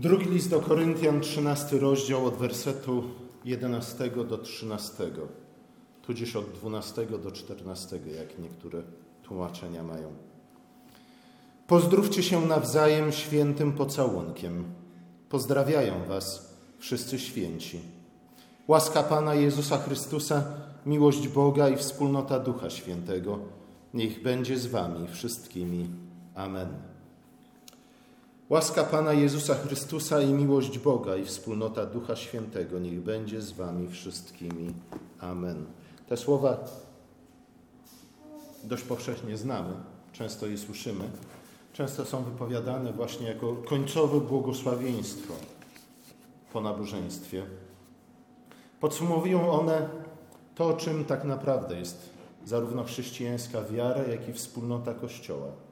Drugi list do Koryntian, 13 rozdział od wersetu 11 do 13, tudzież od 12 do 14, jak niektóre tłumaczenia mają. Pozdrówcie się nawzajem świętym pocałunkiem. Pozdrawiają Was wszyscy święci. Łaska Pana Jezusa Chrystusa, miłość Boga i wspólnota Ducha Świętego niech będzie z Wami wszystkimi. Amen. Łaska Pana Jezusa Chrystusa i miłość Boga i wspólnota Ducha Świętego niech będzie z Wami wszystkimi. Amen. Te słowa dość powszechnie znamy, często je słyszymy, często są wypowiadane właśnie jako końcowe błogosławieństwo po nabożeństwie. Podsumowują one to, czym tak naprawdę jest zarówno chrześcijańska wiara, jak i wspólnota Kościoła.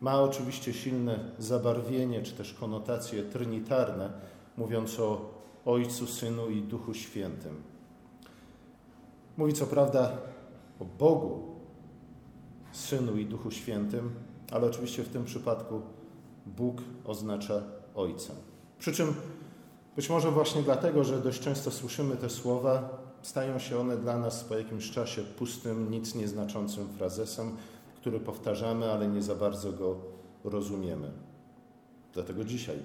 Ma oczywiście silne zabarwienie, czy też konotacje trinitarne, mówiąc o Ojcu, Synu i Duchu Świętym. Mówi co prawda o Bogu, Synu i Duchu Świętym, ale oczywiście w tym przypadku Bóg oznacza Ojca. Przy czym być może właśnie dlatego, że dość często słyszymy te słowa, stają się one dla nas po jakimś czasie pustym, nic nieznaczącym frazesem, który powtarzamy, ale nie za bardzo go rozumiemy. Dlatego dzisiaj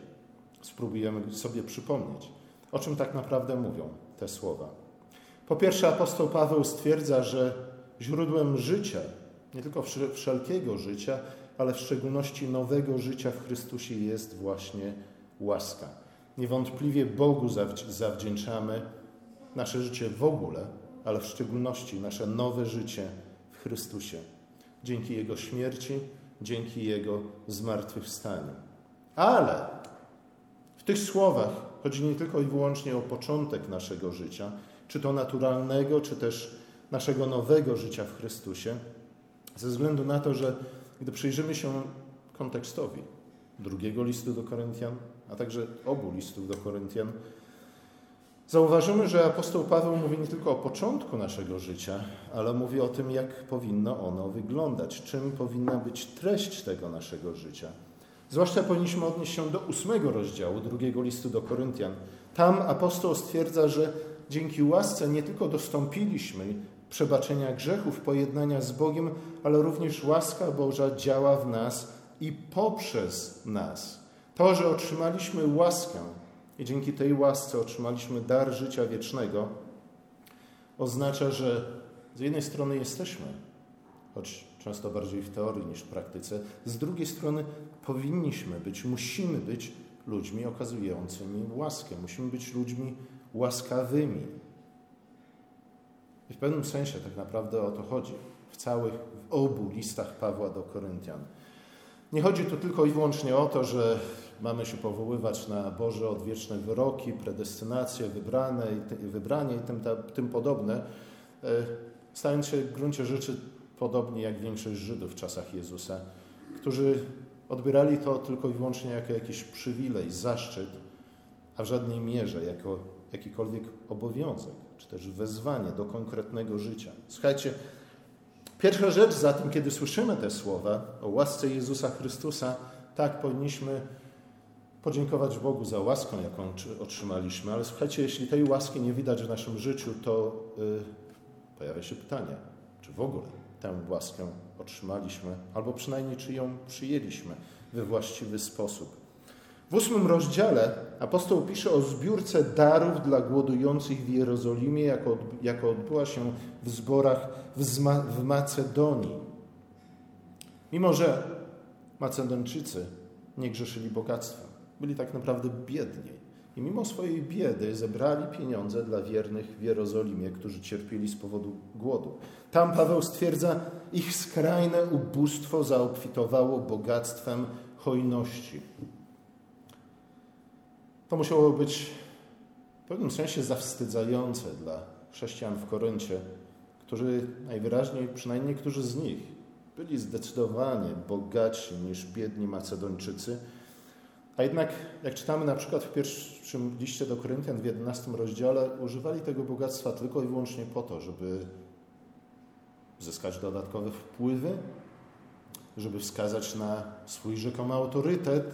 spróbujemy sobie przypomnieć, o czym tak naprawdę mówią te słowa. Po pierwsze, apostoł Paweł stwierdza, że źródłem życia, nie tylko wszelkiego życia, ale w szczególności nowego życia w Chrystusie jest właśnie łaska. Niewątpliwie Bogu zawdzięczamy nasze życie w ogóle, ale w szczególności nasze nowe życie w Chrystusie. Dzięki Jego śmierci, dzięki Jego zmartwychwstaniu. Ale w tych słowach chodzi nie tylko i wyłącznie o początek naszego życia, czy to naturalnego, czy też naszego nowego życia w Chrystusie, ze względu na to, że gdy przyjrzymy się kontekstowi drugiego listu do Koryntian, a także obu listów do Koryntian, zauważymy, że apostoł Paweł mówi nie tylko o początku naszego życia, ale mówi o tym, jak powinno ono wyglądać, czym powinna być treść tego naszego życia. Zwłaszcza powinniśmy odnieść się do ósmego rozdziału drugiego listu do Koryntian. Tam apostoł stwierdza, że dzięki łasce nie tylko dostąpiliśmy przebaczenia grzechów, pojednania z Bogiem, ale również łaska Boża działa w nas i poprzez nas. To, że otrzymaliśmy łaskę i dzięki tej łasce otrzymaliśmy dar życia wiecznego, oznacza, że z jednej strony jesteśmy, choć często bardziej w teorii niż w praktyce, z drugiej strony powinniśmy być, musimy być ludźmi okazującymi łaskę. Musimy być ludźmi łaskawymi. I w pewnym sensie tak naprawdę o to chodzi w całych, w obu listach Pawła do Koryntian. Nie chodzi tu tylko i wyłącznie o to, że mamy się powoływać na Boże odwieczne wyroki, predestynacje, wybrane, wybranie i tym, tym podobne, e, stając się w gruncie rzeczy podobnie jak większość Żydów w czasach Jezusa, którzy odbierali to tylko i wyłącznie jako jakiś przywilej, zaszczyt, a w żadnej mierze jako jakikolwiek obowiązek, czy też wezwanie do konkretnego życia. Słuchajcie, pierwsza rzecz zatem, kiedy słyszymy te słowa o łasce Jezusa Chrystusa, tak powinniśmy podziękować Bogu za łaskę, jaką otrzymaliśmy, ale słuchajcie, jeśli tej łaski nie widać w naszym życiu, to yy, pojawia się pytanie, czy w ogóle tę łaskę otrzymaliśmy, albo przynajmniej czy ją przyjęliśmy we właściwy sposób. W ósmym rozdziale apostoł pisze o zbiórce darów dla głodujących w Jerozolimie, jako, jako odbyła się w zborach w, w Macedonii. Mimo, że Macedończycy nie grzeszyli bogactwem, byli tak naprawdę biedni. I mimo swojej biedy zebrali pieniądze dla wiernych w Jerozolimie, którzy cierpieli z powodu głodu. Tam Paweł stwierdza, ich skrajne ubóstwo zaobfitowało bogactwem hojności. To musiało być w pewnym sensie zawstydzające dla chrześcijan w Koryncie, którzy najwyraźniej, przynajmniej niektórzy z nich, byli zdecydowanie bogatsi niż biedni Macedończycy. A jednak, jak czytamy na przykład w pierwszym liście do Koryntian w 11 rozdziale, używali tego bogactwa tylko i wyłącznie po to, żeby zyskać dodatkowe wpływy, żeby wskazać na swój rzekomy autorytet,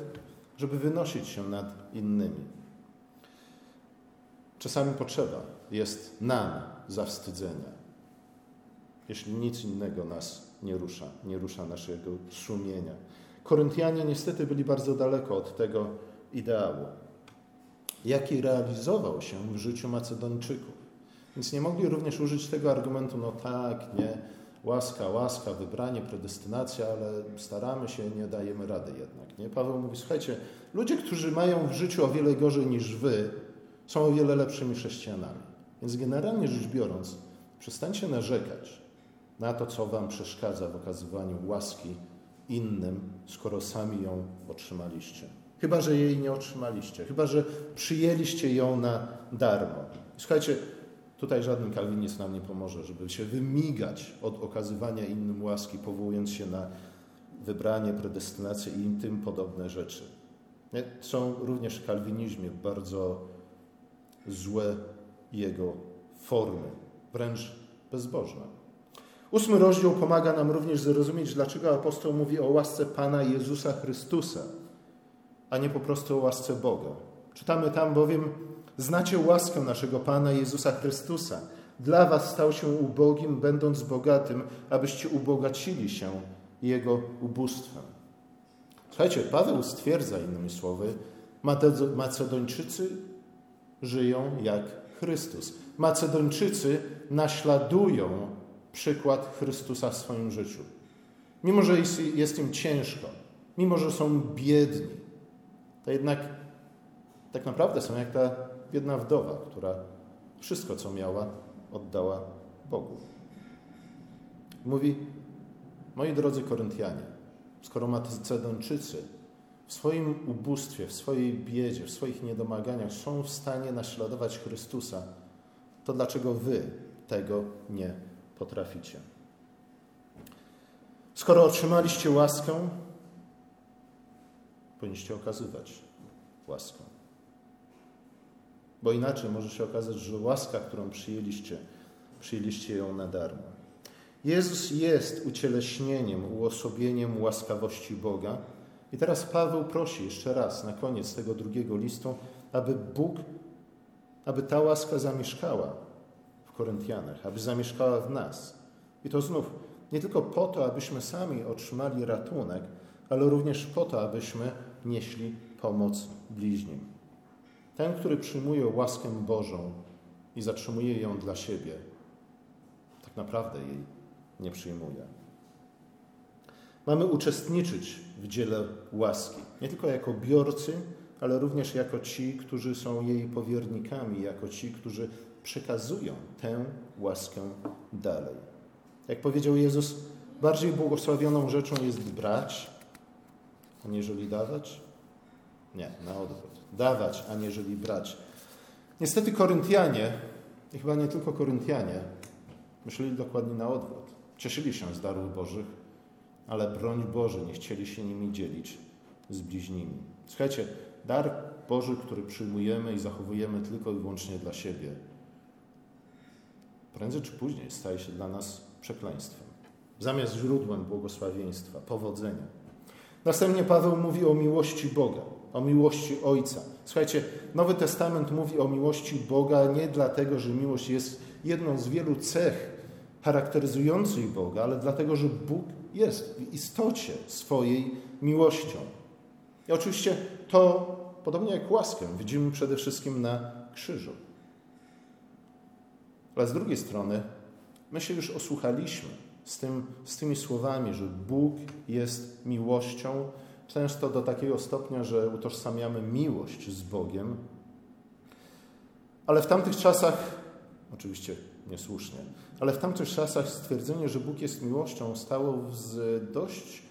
żeby wynosić się nad innymi. Czasami potrzeba jest nam zawstydzenia, jeśli nic innego nas nie rusza, nie rusza naszego sumienia. Koryntianie niestety byli bardzo daleko od tego ideału, jaki realizował się w życiu Macedończyków. Więc nie mogli również użyć tego argumentu, no tak, nie, łaska, łaska, wybranie, predestynacja, ale staramy się, nie dajemy rady jednak. Nie? Paweł mówi, słuchajcie, ludzie, którzy mają w życiu o wiele gorzej niż wy, są o wiele lepszymi chrześcijanami. Więc generalnie rzecz biorąc, przestańcie narzekać na to, co wam przeszkadza w okazywaniu łaski innym, skoro sami ją otrzymaliście. Chyba, że jej nie otrzymaliście, chyba, że przyjęliście ją na darmo. Słuchajcie, tutaj żaden kalwinizm nam nie pomoże, żeby się wymigać od okazywania innym łaski, powołując się na wybranie, predestynację i tym podobne rzeczy. Są również w kalwinizmie bardzo złe jego formy, wręcz bezbożne. Ósmy rozdział pomaga nam również zrozumieć, dlaczego apostoł mówi o łasce Pana Jezusa Chrystusa, a nie po prostu o łasce Boga. Czytamy tam bowiem, znacie łaskę naszego Pana Jezusa Chrystusa. Dla was stał się ubogim, będąc bogatym, abyście ubogacili się Jego ubóstwem. Słuchajcie, Paweł stwierdza innymi słowy, Macedończycy żyją jak Chrystus. Macedończycy naśladują przykład Chrystusa w swoim życiu. Mimo, że jest im ciężko, mimo, że są biedni, to jednak tak naprawdę są jak ta biedna wdowa, która wszystko, co miała, oddała Bogu. Mówi, moi drodzy Koryntianie, skoro Macedończycy w swoim ubóstwie, w swojej biedzie, w swoich niedomaganiach są w stanie naśladować Chrystusa, to dlaczego wy tego nie potraficie? Skoro otrzymaliście łaskę, powinniście okazywać łaskę. Bo inaczej może się okazać, że łaska, którą przyjęliście, przyjęliście ją na darmo. Jezus jest ucieleśnieniem, uosobieniem łaskawości Boga, i teraz Paweł prosi jeszcze raz na koniec tego drugiego listu, aby Bóg, aby ta łaska zamieszkała w Koryntianach, aby zamieszkała w nas. I to znów nie tylko po to, abyśmy sami otrzymali ratunek, ale również po to, abyśmy nieśli pomoc bliźnim. Ten, który przyjmuje łaskę Bożą i zatrzymuje ją dla siebie, tak naprawdę jej nie przyjmuje. Mamy uczestniczyć w dziele łaski, nie tylko jako biorcy, ale również jako ci, którzy są jej powiernikami, jako ci, którzy przekazują tę łaskę dalej. Jak powiedział Jezus, bardziej błogosławioną rzeczą jest brać, aniżeli dawać? Nie, na odwrót. Dawać, aniżeli brać. Niestety Koryntianie, i chyba nie tylko Koryntianie, myśleli dokładnie na odwrót. Cieszyli się z darów Bożych, ale broń Boże, nie chcieli się nimi dzielić z bliźnimi. Słuchajcie, dar Boży, który przyjmujemy i zachowujemy tylko i wyłącznie dla siebie, prędzej czy później staje się dla nas przekleństwem, zamiast źródłem błogosławieństwa, powodzenia. Następnie Paweł mówi o miłości Boga, o miłości Ojca. Słuchajcie, Nowy Testament mówi o miłości Boga nie dlatego, że miłość jest jedną z wielu cech charakteryzujących Boga, ale dlatego, że Bóg jest w istocie swojej miłością. I oczywiście to, podobnie jak łaskę, widzimy przede wszystkim na krzyżu. Ale z drugiej strony, my się już osłuchaliśmy z, tym, z tymi słowami, że Bóg jest miłością, często do takiego stopnia, że utożsamiamy miłość z Bogiem. Ale w tamtych czasach, oczywiście niesłusznie. Ale w tamtych czasach stwierdzenie, że Bóg jest miłością, stało w dość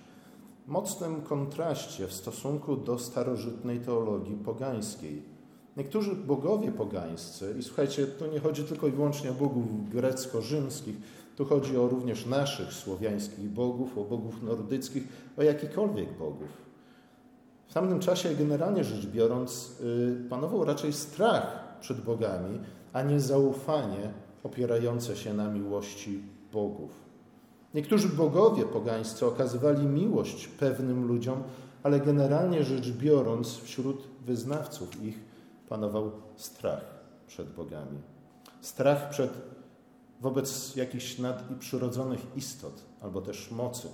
mocnym kontraście w stosunku do starożytnej teologii pogańskiej. Niektórzy bogowie pogańscy, i słuchajcie, tu nie chodzi tylko i wyłącznie o bogów grecko-rzymskich, tu chodzi o również naszych słowiańskich bogów, o bogów nordyckich, o jakikolwiek bogów. W tamtym czasie, generalnie rzecz biorąc, y, panował raczej strach przed bogami, a nie zaufanie opierające się na miłości bogów. Niektórzy bogowie pogańscy okazywali miłość pewnym ludziom, ale generalnie rzecz biorąc, wśród wyznawców ich panował strach przed bogami. Strach przed wobec jakichś nad i przyrodzonych istot, albo też mocy,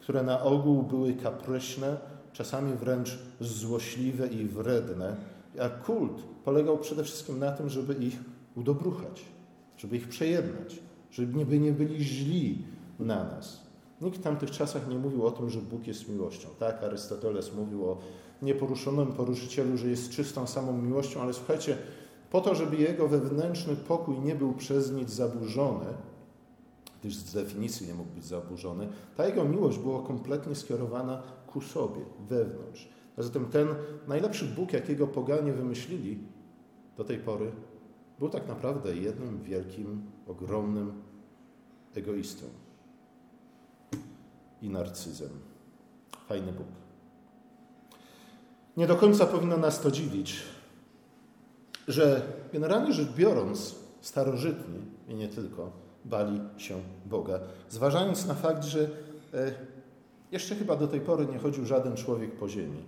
które na ogół były kapryśne, czasami wręcz złośliwe i wredne, a kult polegał przede wszystkim na tym, żeby ich udobruchać, żeby ich przejednać, żeby nie byli źli na nas. Nikt w tamtych czasach nie mówił o tym, że Bóg jest miłością. Tak, Arystoteles mówił o nieporuszonym poruszycielu, że jest czystą samą miłością, ale słuchajcie, po to, żeby jego wewnętrzny pokój nie był przez nic zaburzony, gdyż z definicji nie mógł być zaburzony, ta jego miłość była kompletnie skierowana ku sobie, wewnątrz. A zatem ten najlepszy Bóg, jakiego poganie wymyślili do tej pory, był tak naprawdę jednym wielkim, ogromnym egoistą i narcyzem. Fajny Bóg. Nie do końca powinno nas to dziwić, że generalnie rzecz biorąc, starożytni i nie tylko, bali się Boga, zważając na fakt, że e, jeszcze chyba do tej pory nie chodził żaden człowiek po ziemi,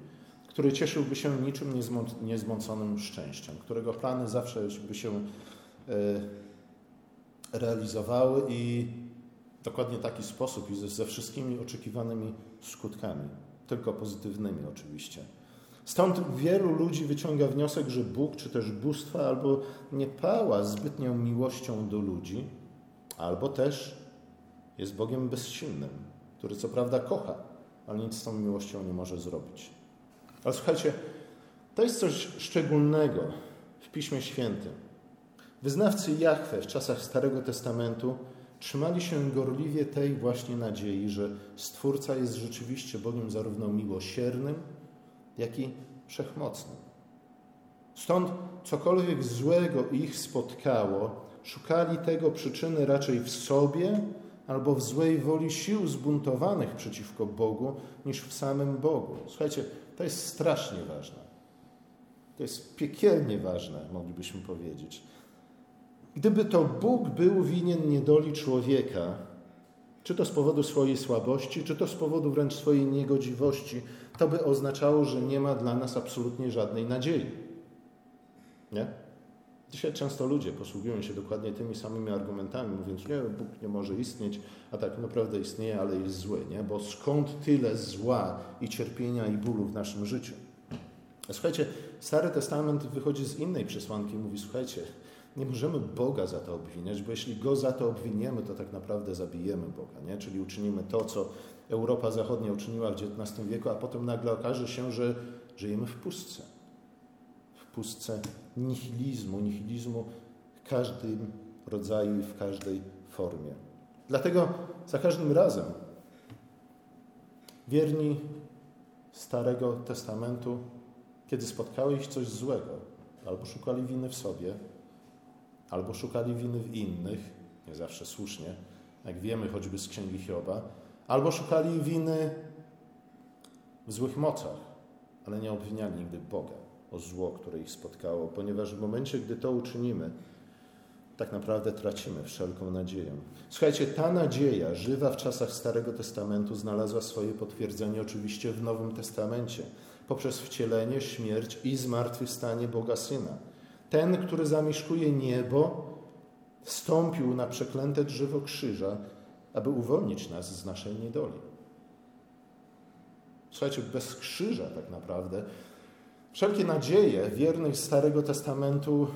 który cieszyłby się niczym niezmąconym szczęściem, którego plany zawsze by się e, realizowały i dokładnie taki sposób i ze wszystkimi oczekiwanymi skutkami, tylko pozytywnymi oczywiście. Stąd wielu ludzi wyciąga wniosek, że Bóg czy też bóstwa albo nie pała zbytnią miłością do ludzi, albo też jest Bogiem bezsilnym, który co prawda kocha, ale nic z tą miłością nie może zrobić. Ale słuchajcie, to jest coś szczególnego w Piśmie Świętym. Wyznawcy Jahwe w czasach Starego Testamentu trzymali się gorliwie tej właśnie nadziei, że Stwórca jest rzeczywiście Bogiem zarówno miłosiernym, jak i wszechmocnym. Stąd cokolwiek złego ich spotkało, szukali tego przyczyny raczej w sobie albo w złej woli sił zbuntowanych przeciwko Bogu, niż w samym Bogu. Słuchajcie, to jest strasznie ważne. To jest piekielnie ważne, moglibyśmy powiedzieć. Gdyby to Bóg był winien niedoli człowieka, czy to z powodu swojej słabości, czy to z powodu wręcz swojej niegodziwości, to by oznaczało, że nie ma dla nas absolutnie żadnej nadziei. Nie? Dzisiaj często ludzie posługują się dokładnie tymi samymi argumentami, mówiąc, nie, Bóg nie może istnieć, a tak naprawdę istnieje, ale jest zły, nie? Bo skąd tyle zła i cierpienia i bólu w naszym życiu? Słuchajcie, Stary Testament wychodzi z innej przesłanki, mówi, słuchajcie, nie możemy Boga za to obwiniać, bo jeśli Go za to obwiniemy, to tak naprawdę zabijemy Boga, nie? Czyli uczynimy to, co Europa Zachodnia uczyniła w XIX wieku, a potem nagle okaże się, że żyjemy w pustce. Pustce nihilizmu, nihilizmu w każdym rodzaju i w każdej formie. Dlatego za każdym razem wierni Starego Testamentu, kiedy spotkało ich coś złego, albo szukali winy w sobie, albo szukali winy w innych, nie zawsze słusznie, jak wiemy choćby z Księgi Hioba, albo szukali winy w złych mocach, ale nie obwiniali nigdy Boga o zło, które ich spotkało, ponieważ w momencie, gdy to uczynimy, tak naprawdę tracimy wszelką nadzieję. Słuchajcie, ta nadzieja, żywa w czasach Starego Testamentu, znalazła swoje potwierdzenie oczywiście w Nowym Testamencie, poprzez wcielenie, śmierć i zmartwychwstanie Boga Syna. Ten, który zamieszkuje niebo, wstąpił na przeklęte drzewo krzyża, aby uwolnić nas z naszej niedoli. Słuchajcie, bez krzyża tak naprawdę wszelkie nadzieje wiernych Starego Testamentu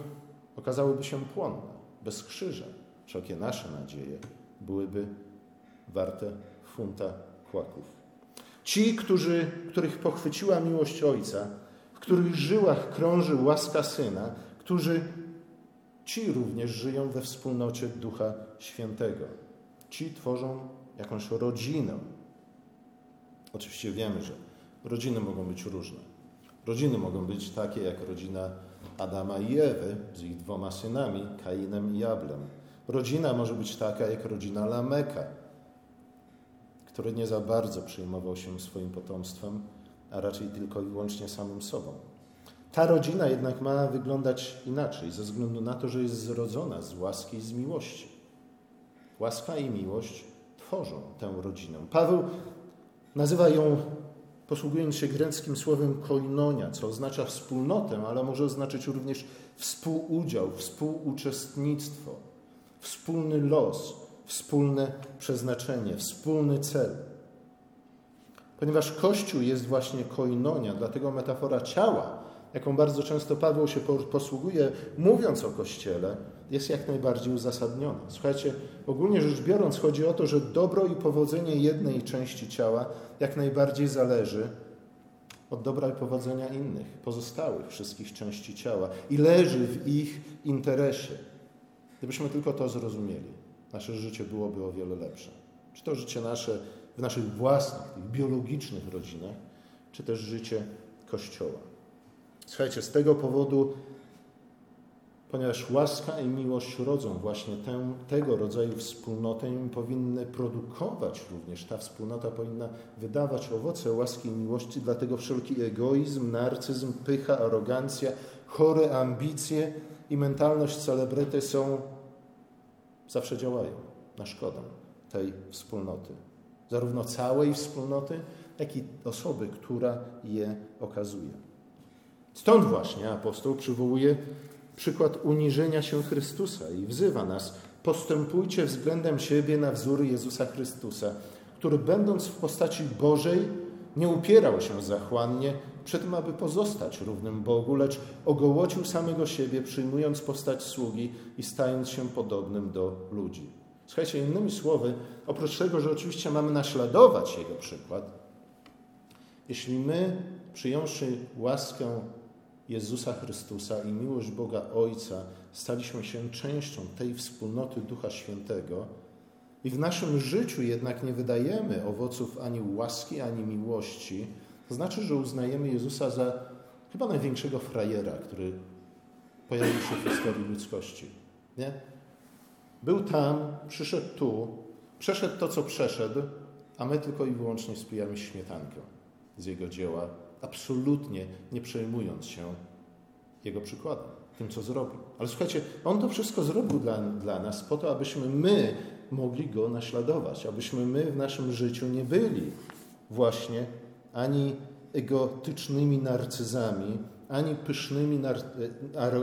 okazałyby się płonne. Bez krzyża wszelkie nasze nadzieje byłyby warte funta kłaków. Ci, którzy, których pochwyciła miłość Ojca, w których żyłach krąży łaska Syna, którzy ci również żyją we wspólnocie Ducha Świętego. Ci tworzą jakąś rodzinę. Oczywiście wiemy, że rodziny mogą być różne. Rodziny mogą być takie jak rodzina Adama i Ewy z ich dwoma synami, Kainem i Jablem. Rodzina może być taka jak rodzina Lameka, który nie za bardzo przejmował się swoim potomstwem, a raczej tylko i wyłącznie samym sobą. Ta rodzina jednak ma wyglądać inaczej, ze względu na to, że jest zrodzona z łaski i z miłości. Łaska i miłość tworzą tę rodzinę. Paweł nazywa ją posługując się greckim słowem koinonia, co oznacza wspólnotę, ale może oznaczać również współudział, współuczestnictwo, wspólny los, wspólne przeznaczenie, wspólny cel. Ponieważ Kościół jest właśnie koinonia, dlatego metafora ciała, jaką bardzo często Paweł się posługuje, mówiąc o Kościele, jest jak najbardziej uzasadniona. Słuchajcie, ogólnie rzecz biorąc, chodzi o to, że dobro i powodzenie jednej części ciała jak najbardziej zależy od dobra i powodzenia innych, pozostałych wszystkich części ciała i leży w ich interesie. Gdybyśmy tylko to zrozumieli, nasze życie byłoby o wiele lepsze. Czy to życie nasze w naszych własnych, tych biologicznych rodzinach, czy też życie Kościoła. Słuchajcie, z tego powodu, ponieważ łaska i miłość rodzą właśnie tę, tego rodzaju wspólnotę i powinny produkować również, ta wspólnota powinna wydawać owoce łaski i miłości, dlatego wszelki egoizm, narcyzm, pycha, arogancja, chore ambicje i mentalność celebryty są, zawsze działają na szkodę tej wspólnoty. Zarówno całej wspólnoty, jak i osoby, która je okazuje. Stąd właśnie apostoł przywołuje przykład uniżenia się Chrystusa i wzywa nas: postępujcie względem siebie na wzór Jezusa Chrystusa, który będąc w postaci Bożej nie upierał się zachłannie przed tym, aby pozostać równym Bogu, lecz ogołocił samego siebie, przyjmując postać sługi i stając się podobnym do ludzi. Słuchajcie, innymi słowy, oprócz tego, że oczywiście mamy naśladować Jego przykład, jeśli my, przyjąwszy łaskę Jezusa Chrystusa i miłość Boga Ojca staliśmy się częścią tej wspólnoty Ducha Świętego i w naszym życiu jednak nie wydajemy owoców ani łaski, ani miłości, to znaczy, że uznajemy Jezusa za chyba największego frajera, który pojawił się w historii ludzkości. Nie? Był tam, przyszedł tu, przeszedł to, co przeszedł, a my tylko i wyłącznie spijamy śmietankę z jego dzieła absolutnie nie przejmując się jego przykładem, tym, co zrobił. Ale słuchajcie, on to wszystko zrobił dla, dla nas po to, abyśmy my mogli go naśladować, abyśmy my w naszym życiu nie byli właśnie ani egotycznymi narcyzami, ani pysznymi nar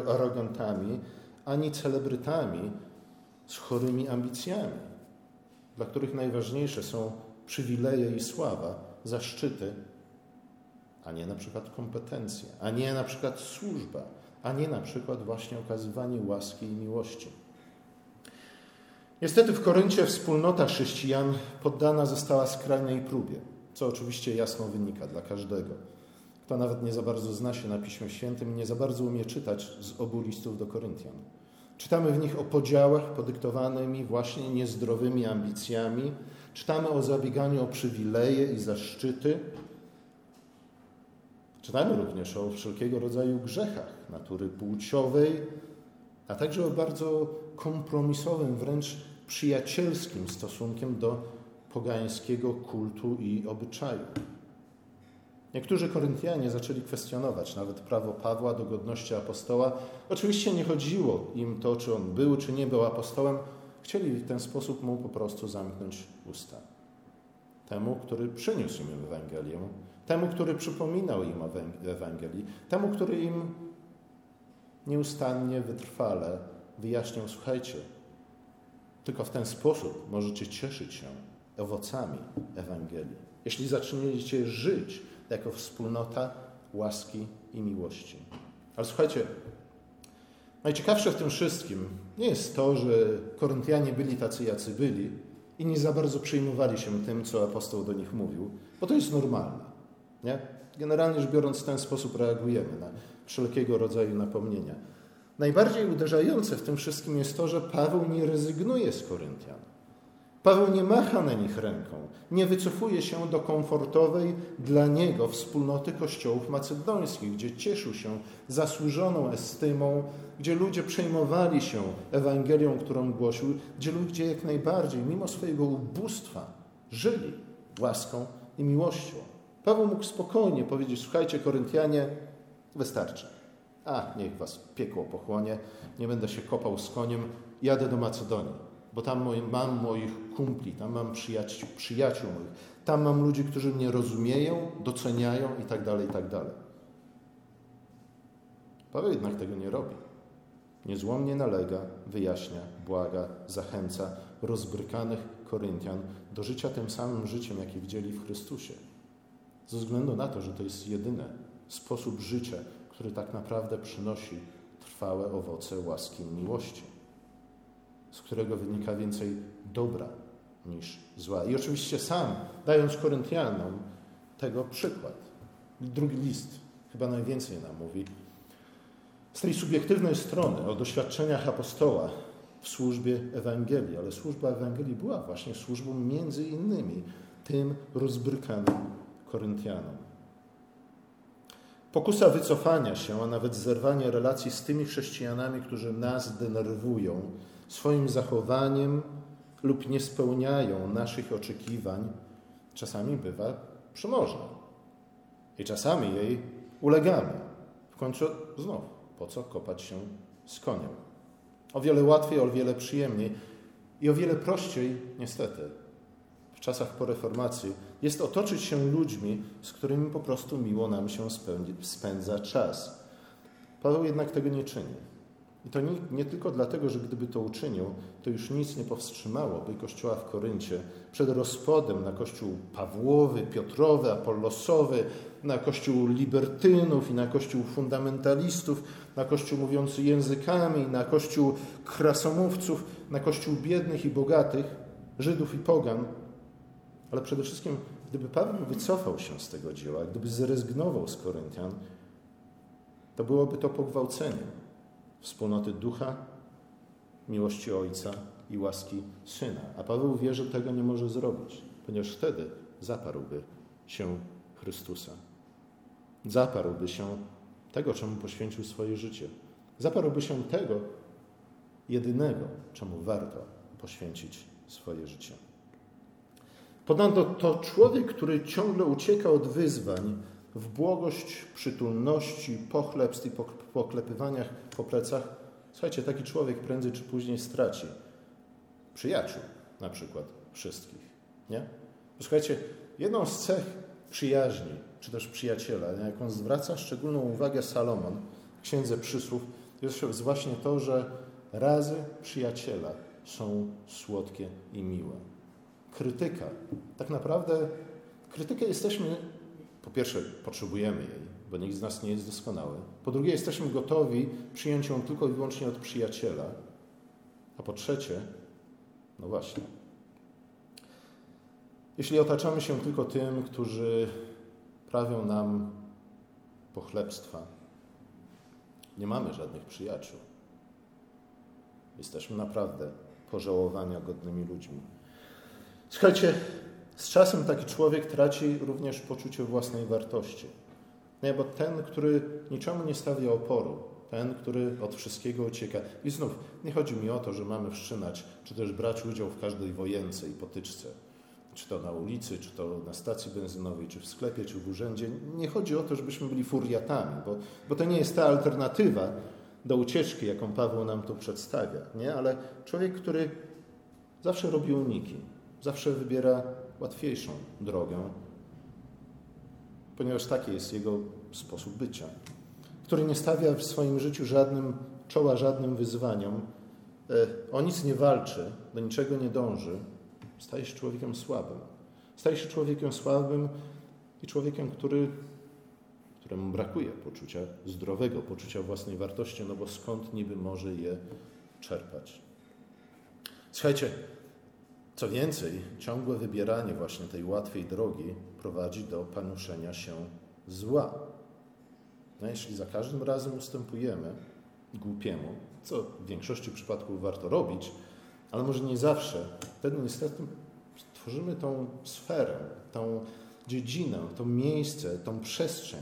arogantami, ani celebrytami z chorymi ambicjami, dla których najważniejsze są przywileje i sława, zaszczyty, a nie na przykład kompetencje, a nie na przykład służba, a nie na przykład właśnie okazywanie łaski i miłości. Niestety w Koryncie wspólnota chrześcijan poddana została skrajnej próbie, co oczywiście jasno wynika dla każdego. Kto nawet nie za bardzo zna się na Piśmie Świętym, nie za bardzo umie czytać z obu listów do Koryntian. Czytamy w nich o podziałach podyktowanymi właśnie niezdrowymi ambicjami, czytamy o zabieganiu o przywileje i zaszczyty, Czytamy również o wszelkiego rodzaju grzechach natury płciowej, a także o bardzo kompromisowym, wręcz przyjacielskim stosunkiem do pogańskiego kultu i obyczaju. Niektórzy Koryntianie zaczęli kwestionować nawet prawo Pawła do godności apostoła. Oczywiście nie chodziło im to, czy on był, czy nie był apostołem. Chcieli w ten sposób mu po prostu zamknąć usta. Temu, który przyniósł im Ewangelię, temu, który przypominał im o Ewangelii, temu, który im nieustannie, wytrwale wyjaśniał: Słuchajcie, tylko w ten sposób możecie cieszyć się owocami Ewangelii. Jeśli zaczniecie żyć jako wspólnota łaski i miłości. Ale słuchajcie, najciekawsze w tym wszystkim nie jest to, że Koryntianie byli tacy, jacy byli i nie za bardzo przejmowali się tym, co apostoł do nich mówił, bo to jest normalne. Nie? Generalnie rzecz biorąc, w ten sposób reagujemy na wszelkiego rodzaju napomnienia. Najbardziej uderzające w tym wszystkim jest to, że Paweł nie rezygnuje z Koryntian. Paweł nie macha na nich ręką, nie wycofuje się do komfortowej dla niego wspólnoty kościołów macedońskich, gdzie cieszył się zasłużoną estymą, gdzie ludzie przejmowali się Ewangelią, którą głosił, gdzie ludzie jak najbardziej, mimo swojego ubóstwa, żyli łaską i miłością. Paweł mógł spokojnie powiedzieć: Słuchajcie, Koryntianie, wystarczy. A, niech was piekło pochłonie, nie będę się kopał z koniem, jadę do Macedonii. bo tam mam moich kumpli, tam mam przyjaciół, przyjaciół moich, tam mam ludzi, którzy mnie rozumieją, doceniają i tak dalej, i tak dalej. Paweł jednak tego nie robi. Niezłomnie nalega, wyjaśnia, błaga, zachęca rozbrykanych Koryntian do życia tym samym życiem, jakie widzieli w Chrystusie. Ze względu na to, że to jest jedyny sposób życia, który tak naprawdę przynosi trwałe owoce łaski i miłości, z którego wynika więcej dobra niż zła. I oczywiście sam, dając Koryntianom tego przykład. Drugi list chyba najwięcej nam mówi. Z tej subiektywnej strony, o doświadczeniach apostoła w służbie Ewangelii, ale służba Ewangelii była właśnie służbą między innymi tym rozbrykanym Koryntianom. Pokusa wycofania się, a nawet zerwania relacji z tymi chrześcijanami, którzy nas denerwują swoim zachowaniem lub nie spełniają naszych oczekiwań, czasami bywa przemożna. I czasami jej ulegamy. W końcu znów, po co kopać się z koniem? O wiele łatwiej, o wiele przyjemniej i o wiele prościej, niestety, czasach po reformacji, jest otoczyć się ludźmi, z którymi po prostu miło nam się spędza czas. Paweł jednak tego nie czyni. I to nie, nie, tylko dlatego, że gdyby to uczynił, to już nic nie powstrzymałoby Kościoła w Koryncie przed rozpodem na Kościół Pawłowy, Piotrowy, Apollosowy, na Kościół libertynów i na Kościół fundamentalistów, na Kościół mówiący językami, na Kościół krasomówców, na Kościół biednych i bogatych, Żydów i pogan. Ale przede wszystkim, gdyby Paweł wycofał się z tego dzieła, gdyby zrezygnował z Koryntian, to byłoby to pogwałceniem wspólnoty ducha, miłości Ojca i łaski Syna. A Paweł wie, że tego nie może zrobić, ponieważ wtedy zaparłby się Chrystusa. Zaparłby się tego, czemu poświęcił swoje życie. Zaparłby się tego jedynego, czemu warto poświęcić swoje życie. Ponadto to człowiek, który ciągle ucieka od wyzwań, w błogość, przytulności, pochlebstw i poklepywaniach po plecach, słuchajcie, taki człowiek prędzej czy później straci przyjaciół, na przykład wszystkich. Nie? Słuchajcie, jedną z cech przyjaźni, czy też przyjaciela, na jaką zwraca szczególną uwagę Salomon w Księdze Przysłów, jest właśnie to, że razy przyjaciela są słodkie i miłe. Krytyka. Tak naprawdę krytykę jesteśmy po pierwsze, potrzebujemy jej, bo nikt z nas nie jest doskonały. Po drugie, jesteśmy gotowi przyjąć ją tylko i wyłącznie od przyjaciela. A po trzecie, no właśnie, jeśli otaczamy się tylko tym, którzy prawią nam pochlebstwa, nie mamy żadnych przyjaciół. Jesteśmy naprawdę pożałowania godnymi ludźmi. Słuchajcie, z czasem taki człowiek traci również poczucie własnej wartości. Nie, bo ten, który niczemu nie stawia oporu, ten, który od wszystkiego ucieka. I znów, nie chodzi mi o to, że mamy wszczynać, czy też brać udział w każdej wojence i potyczce. Czy to na ulicy, czy to na stacji benzynowej, czy w sklepie, czy w urzędzie. Nie chodzi o to, żebyśmy byli furiatami, bo, bo to nie jest ta alternatywa do ucieczki, jaką Paweł nam tu przedstawia. Nie? Ale człowiek, który zawsze robi uniki, zawsze wybiera łatwiejszą drogę, ponieważ taki jest jego sposób bycia, który nie stawia w swoim życiu żadnym czoła żadnym wyzwaniom, e, o nic nie walczy, do niczego nie dąży, staje się człowiekiem słabym. Staje się człowiekiem słabym i człowiekiem, który, któremu brakuje poczucia zdrowego, poczucia własnej wartości, no bo skąd niby może je czerpać? Słuchajcie, co więcej, ciągłe wybieranie właśnie tej łatwej drogi prowadzi do panuszenia się zła. No, jeśli za każdym razem ustępujemy głupiemu, co w większości przypadków warto robić, ale może nie zawsze, wtedy niestety tworzymy tą sferę, tą dziedzinę, to miejsce, tą przestrzeń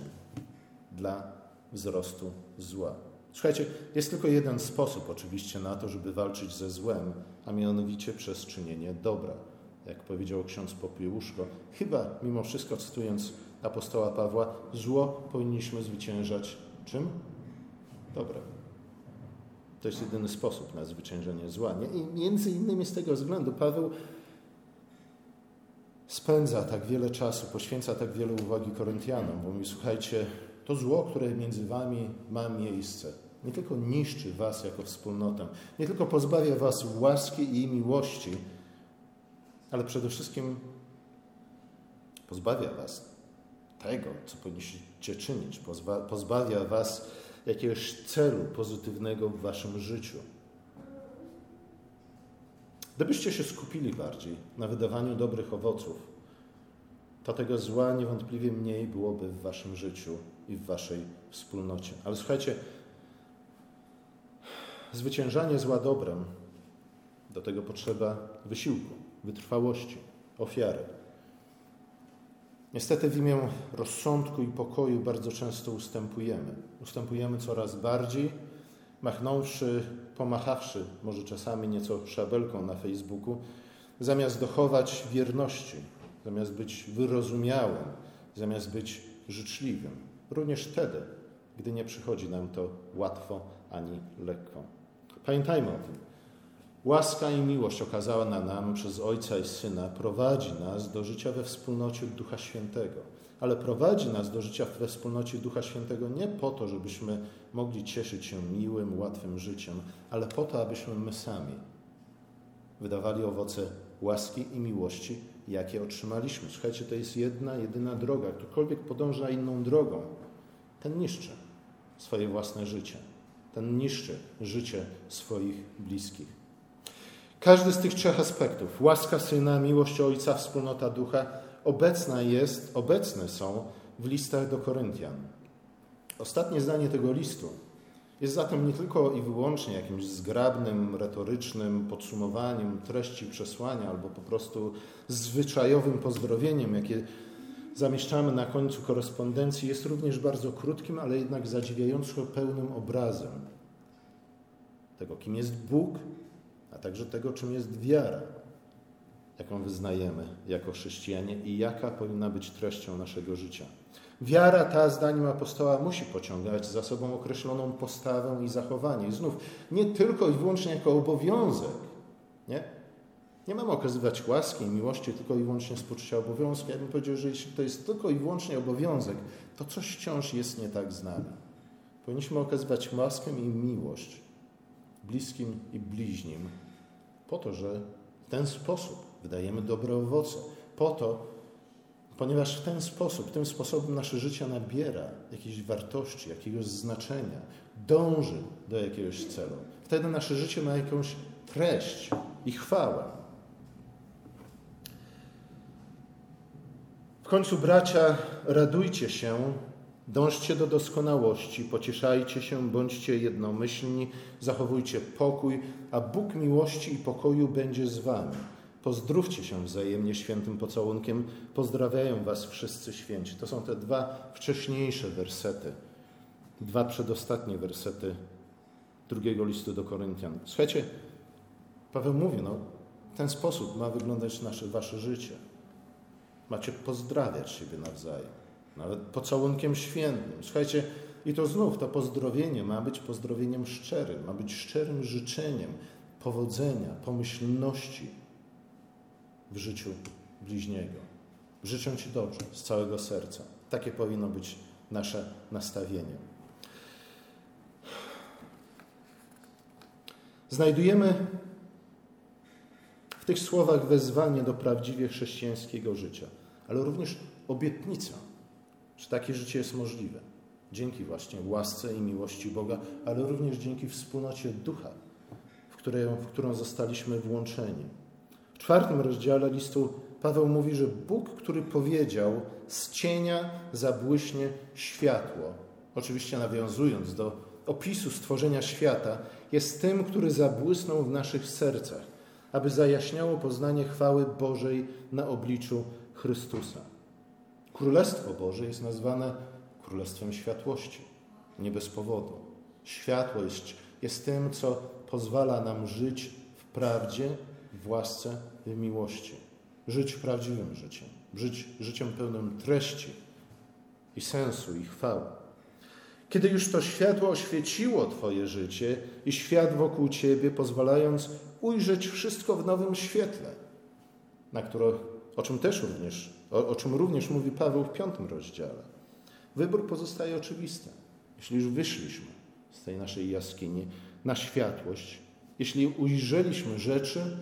dla wzrostu zła. Słuchajcie, jest tylko jeden sposób oczywiście na to, żeby walczyć ze złem, a mianowicie przez czynienie dobra. Jak powiedział ksiądz Popiełuszko, chyba mimo wszystko cytując apostoła Pawła, zło powinniśmy zwyciężać czym? Dobrem. To jest jedyny sposób na zwyciężenie zła. Nie? I między innymi z tego względu Paweł spędza tak wiele czasu, poświęca tak wiele uwagi Koryntianom, bo mówi, słuchajcie, to zło, które między wami ma miejsce, nie tylko niszczy was jako wspólnotę, nie tylko pozbawia was łaski i miłości, ale przede wszystkim pozbawia was tego, co powinniście czynić, pozbawia was jakiegoś celu pozytywnego w waszym życiu. Gdybyście się skupili bardziej na wydawaniu dobrych owoców, to tego zła niewątpliwie mniej byłoby w waszym życiu i w waszej wspólnocie. Ale słuchajcie, zwyciężanie zła dobrem, do tego potrzeba wysiłku, wytrwałości, ofiary. Niestety w imię rozsądku i pokoju bardzo często ustępujemy. Ustępujemy coraz bardziej, machnąwszy, pomachawszy może czasami nieco szabelką na Facebooku, zamiast dochować wierności, zamiast być wyrozumiałym, zamiast być życzliwym. Również wtedy, gdy nie przychodzi nam to łatwo ani lekko. Pamiętajmy o tym. Łaska i miłość okazana nam przez Ojca i Syna prowadzi nas do życia we wspólnocie Ducha Świętego. Ale prowadzi nas do życia we wspólnocie Ducha Świętego nie po to, żebyśmy mogli cieszyć się miłym, łatwym życiem, ale po to, abyśmy my sami wydawali owoce łaski i miłości, jakie otrzymaliśmy. Słuchajcie, to jest jedna, jedyna droga. Ktokolwiek podąża inną drogą, ten niszczy swoje własne życie. Ten niszczy życie swoich bliskich. Każdy z tych trzech aspektów, łaska Syna, miłość Ojca, wspólnota Ducha, obecna jest, obecne są w listach do Koryntian. Ostatnie zdanie tego listu jest zatem nie tylko i wyłącznie jakimś zgrabnym, retorycznym podsumowaniem treści przesłania albo po prostu zwyczajowym pozdrowieniem, jakie zamieszczamy na końcu korespondencji, jest również bardzo krótkim, ale jednak zadziwiająco pełnym obrazem tego, kim jest Bóg a także tego, czym jest wiara, jaką wyznajemy jako chrześcijanie i jaka powinna być treścią naszego życia. Wiara ta, zdaniem apostoła, musi pociągać za sobą określoną postawę i zachowanie. I znów, nie tylko i wyłącznie jako obowiązek. Nie? Nie mamy okazywać łaski i miłości tylko i wyłącznie z poczucia obowiązku. Ja bym powiedział, że jeśli to jest tylko i wyłącznie obowiązek, to coś wciąż jest nie tak z nami. Powinniśmy okazywać łaskę i miłość bliskim i bliźnim, po to, że w ten sposób wydajemy dobre owoce, po to, ponieważ w ten sposób, tym sposobem nasze życie nabiera jakiejś wartości, jakiegoś znaczenia, dąży do jakiegoś celu. Wtedy nasze życie ma jakąś treść i chwałę. W końcu, bracia, radujcie się Dążcie do doskonałości, pocieszajcie się, bądźcie jednomyślni, zachowujcie pokój, a Bóg miłości i pokoju będzie z wami. Pozdrówcie się wzajemnie świętym pocałunkiem. Pozdrawiają was wszyscy święci. To są te dwa wcześniejsze wersety, dwa przedostatnie wersety drugiego listu do Koryntian. Słuchajcie, Paweł mówi, no, w ten sposób ma wyglądać nasze, wasze życie. Macie pozdrawiać siebie nawzajem nawet pocałunkiem świętym. Słuchajcie, i to znów to pozdrowienie ma być pozdrowieniem szczerym, ma być szczerym życzeniem powodzenia, pomyślności w życiu bliźniego. Życzę Ci dobrze, z całego serca. Takie powinno być nasze nastawienie. Znajdujemy w tych słowach wezwanie do prawdziwie chrześcijańskiego życia, ale również obietnica że takie życie jest możliwe. Dzięki właśnie łasce i miłości Boga, ale również dzięki wspólnocie Ducha, w, której, w którą zostaliśmy włączeni. Czwartym rozdziale listu Paweł mówi, że Bóg, który powiedział, z cienia zabłyśnie światło, oczywiście nawiązując do opisu stworzenia świata, jest tym, który zabłysnął w naszych sercach, aby zajaśniało poznanie chwały Bożej na obliczu Chrystusa. Królestwo Boże jest nazwane Królestwem Światłości. Nie bez powodu. Światło jest, tym, co pozwala nam żyć w prawdzie, w łasce, miłości. Żyć prawdziwym życiem. Żyć życiem pełnym treści i sensu i chwały. Kiedy już to światło oświeciło Twoje życie i świat wokół Ciebie, pozwalając ujrzeć wszystko w nowym świetle, na które, o czym też również, o, o czym również mówi Paweł w piątym rozdziale. Wybór pozostaje oczywisty. Jeśli już wyszliśmy z tej naszej jaskini na światłość, jeśli ujrzeliśmy rzeczy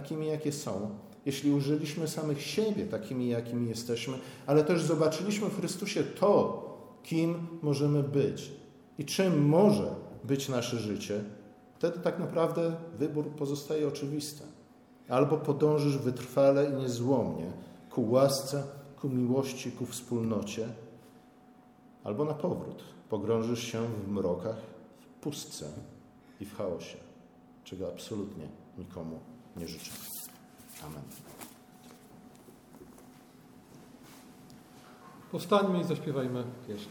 takimi, jakie są, jeśli użyliśmy samych siebie takimi, jakimi jesteśmy, ale też zobaczyliśmy w Chrystusie to, kim możemy być i czym może być nasze życie, wtedy tak naprawdę wybór pozostaje oczywisty. Albo podążysz wytrwale i niezłomnie ku łasce, ku miłości, ku wspólnocie, albo na powrót pogrążysz się w mrokach, w pustce i w chaosie, czego absolutnie nikomu nie życzę. Amen. Powstańmy i zaśpiewajmy pieśń.